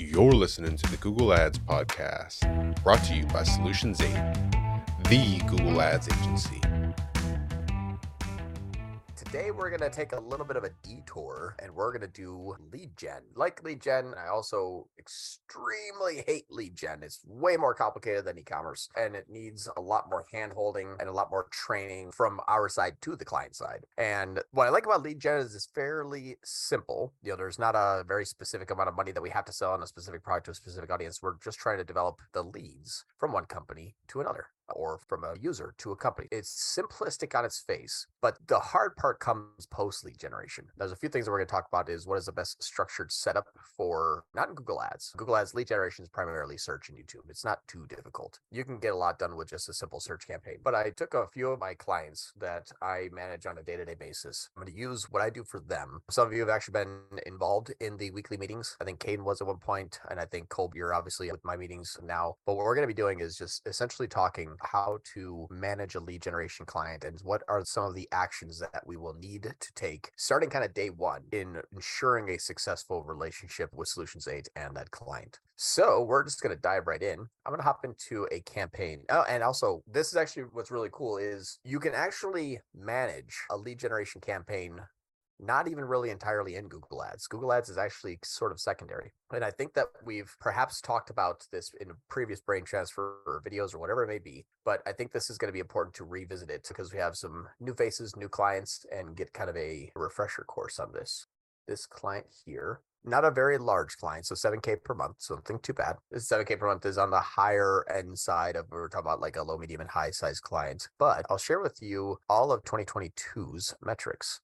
You're listening to the Google Ads Podcast, brought to you by Solutions 8, the Google Ads agency. Today, we're going to take a little bit of a detour and we're going to do lead gen. Like lead gen, I also extremely hate lead gen. It's way more complicated than e commerce and it needs a lot more hand holding and a lot more training from our side to the client side. And what I like about lead gen is it's fairly simple. You know, there's not a very specific amount of money that we have to sell on a specific product to a specific audience. We're just trying to develop the leads from one company to another or from a user to a company. It's simplistic on its face, but the hard part comes post lead generation. There's a few things that we're going to talk about is what is the best structured setup for not in Google Ads. Google Ads lead generation is primarily search and YouTube. It's not too difficult. You can get a lot done with just a simple search campaign. But I took a few of my clients that I manage on a day-to-day basis. I'm going to use what I do for them. Some of you have actually been involved in the weekly meetings. I think Caden was at one point, and I think Colby, you're obviously with my meetings now. But what we're going to be doing is just essentially talking how to manage a lead generation client and what are some of the actions that we will need to take starting kind of day one in ensuring a successful relationship with Solutions 8 and that client. So we're just going to dive right in. I'm going to hop into a campaign. Oh, and also this is actually what's really cool is you can actually manage a lead generation campaign not even really entirely in Google Ads. Google Ads is actually sort of secondary. And I think that we've perhaps talked about this in previous brain transfer videos or whatever it may be. But I think this is going to be important to revisit it because we have some new faces, new clients, and get kind of a refresher course on this. This client here, not a very large client, so 7K per month, so nothing too bad. This 7K per month is on the higher end side of we're talking about like a low, medium, and high size client. But I'll share with you all of 2022's metrics.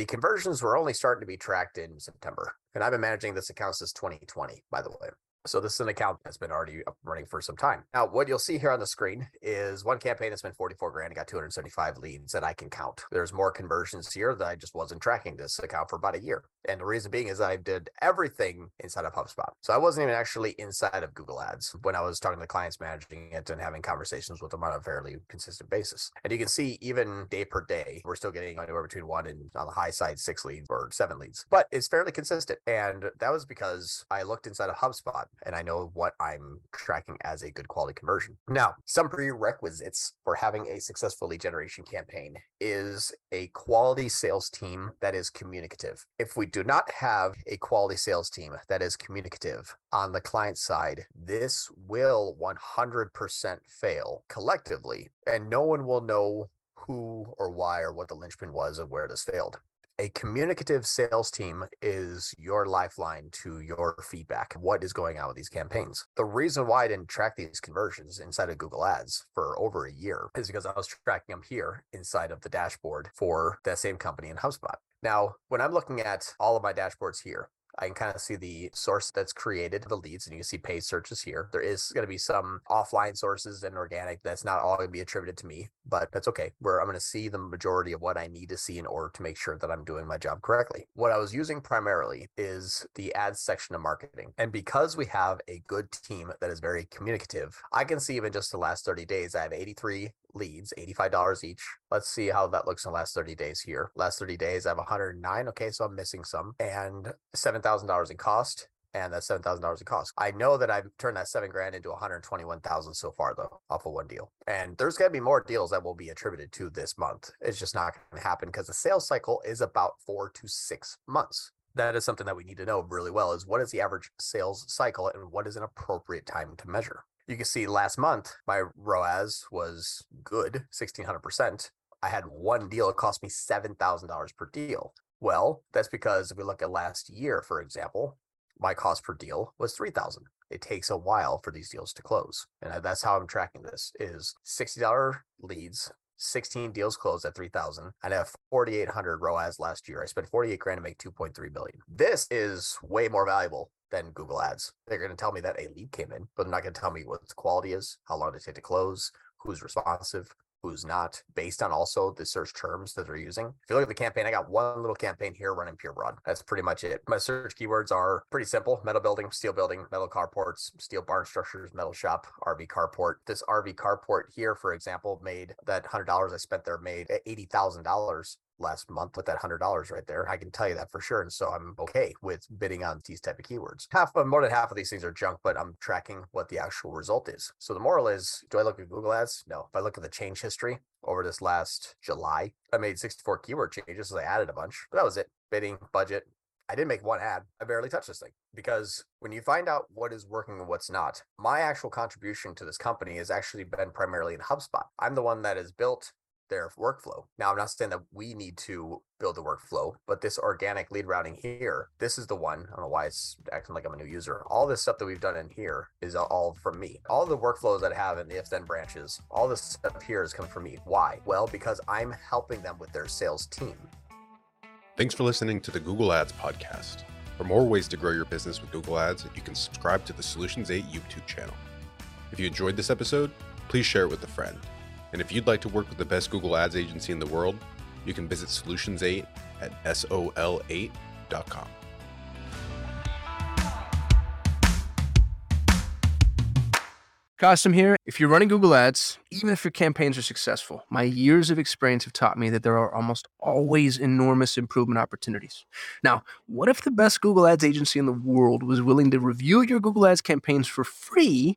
The conversions were only starting to be tracked in September. And I've been managing this account since 2020, by the way. So this is an account that's been already up running for some time. Now, what you'll see here on the screen is one campaign that's been 44 grand and got 275 leads that I can count. There's more conversions here that I just wasn't tracking this account for about a year. And the reason being is I did everything inside of HubSpot. So I wasn't even actually inside of Google Ads when I was talking to clients managing it and having conversations with them on a fairly consistent basis. And you can see even day per day, we're still getting anywhere between one and on the high side, six leads or seven leads, but it's fairly consistent. And that was because I looked inside of HubSpot and I know what I'm tracking as a good quality conversion. Now, some prerequisites for having a successful lead generation campaign is a quality sales team that is communicative. If we do not have a quality sales team that is communicative on the client side, this will 100% fail collectively, and no one will know who or why or what the linchpin was of where this failed a communicative sales team is your lifeline to your feedback. What is going on with these campaigns? The reason why I didn't track these conversions inside of Google Ads for over a year is because I was tracking them here inside of the dashboard for that same company in HubSpot. Now, when I'm looking at all of my dashboards here, I can kind of see the source that's created the leads, and you can see paid searches here. There is going to be some offline sources and organic that's not all going to be attributed to me, but that's okay. Where I'm going to see the majority of what I need to see in order to make sure that I'm doing my job correctly. What I was using primarily is the ads section of marketing. And because we have a good team that is very communicative, I can see even just the last 30 days, I have 83 leads, $85 each. Let's see how that looks in the last 30 days here. Last 30 days, I have 109. Okay, so I'm missing some. And $7,000 in cost. And that's seven thousand dollars in cost. I know that I've turned that seven grand into one hundred twenty-one thousand so far, though, off of one deal. And there's going to be more deals that will be attributed to this month. It's just not going to happen because the sales cycle is about four to six months that is something that we need to know really well is what is the average sales cycle and what is an appropriate time to measure you can see last month my ROAS was good, 1600%. I had one deal, it cost me $7,000 per deal. Well, that's because if we look at last year, for example, my cost per deal was 3000 it takes a while for these deals to close and that's how i'm tracking this is $60 leads 16 deals closed at 3000 i have 4800 roas last year. I spent 48 grand to make 2.3 billion this is way more valuable than Google Ads. They're going to tell me that a lead came in, but they're not going to tell me what the quality is, how long it take to close, who's responsive, who's not, based on also the search terms that they're using. If you look at the campaign, I got one little campaign here running pure broad. That's pretty much it. My search keywords are pretty simple metal building, steel building, metal carports, steel barn structures, metal shop, RV carport. This RV carport here, for example, made that $100 I spent there made $80,000 last month with that hundred dollars right there. I can tell you that for sure. And so I'm okay with bidding on these type of keywords. Half of more than half of these things are junk, but I'm tracking what the actual result is. So the moral is, do I look at Google ads? No. If I look at the change history over this last July, I made 64 keyword changes. So I added a bunch, but that was it. Bidding, budget, I didn't make one ad. I barely touched this thing because when you find out what is working and what's not, my actual contribution to this company has actually been primarily in HubSpot. I'm the one that has built their workflow. Now, I'm not saying that we need to build the workflow, but this organic lead routing here, this is the one. I don't know why it's acting like I'm a new user. All this stuff that we've done in here is all from me. All the workflows that I have in the if then branches, all this stuff here is coming from me. Why? Well, because I'm helping them with their sales team. Thanks for listening to the Google Ads podcast. For more ways to grow your business with Google Ads, you can subscribe to the Solutions 8 YouTube channel. If you enjoyed this episode, please share it with a friend. And if you'd like to work with the best Google Ads agency in the world, you can visit Solutions 8 at sol8.com. Custom here. If you're running Google Ads, even if your campaigns are successful, my years of experience have taught me that there are almost always enormous improvement opportunities. Now, what if the best Google Ads agency in the world was willing to review your Google Ads campaigns for free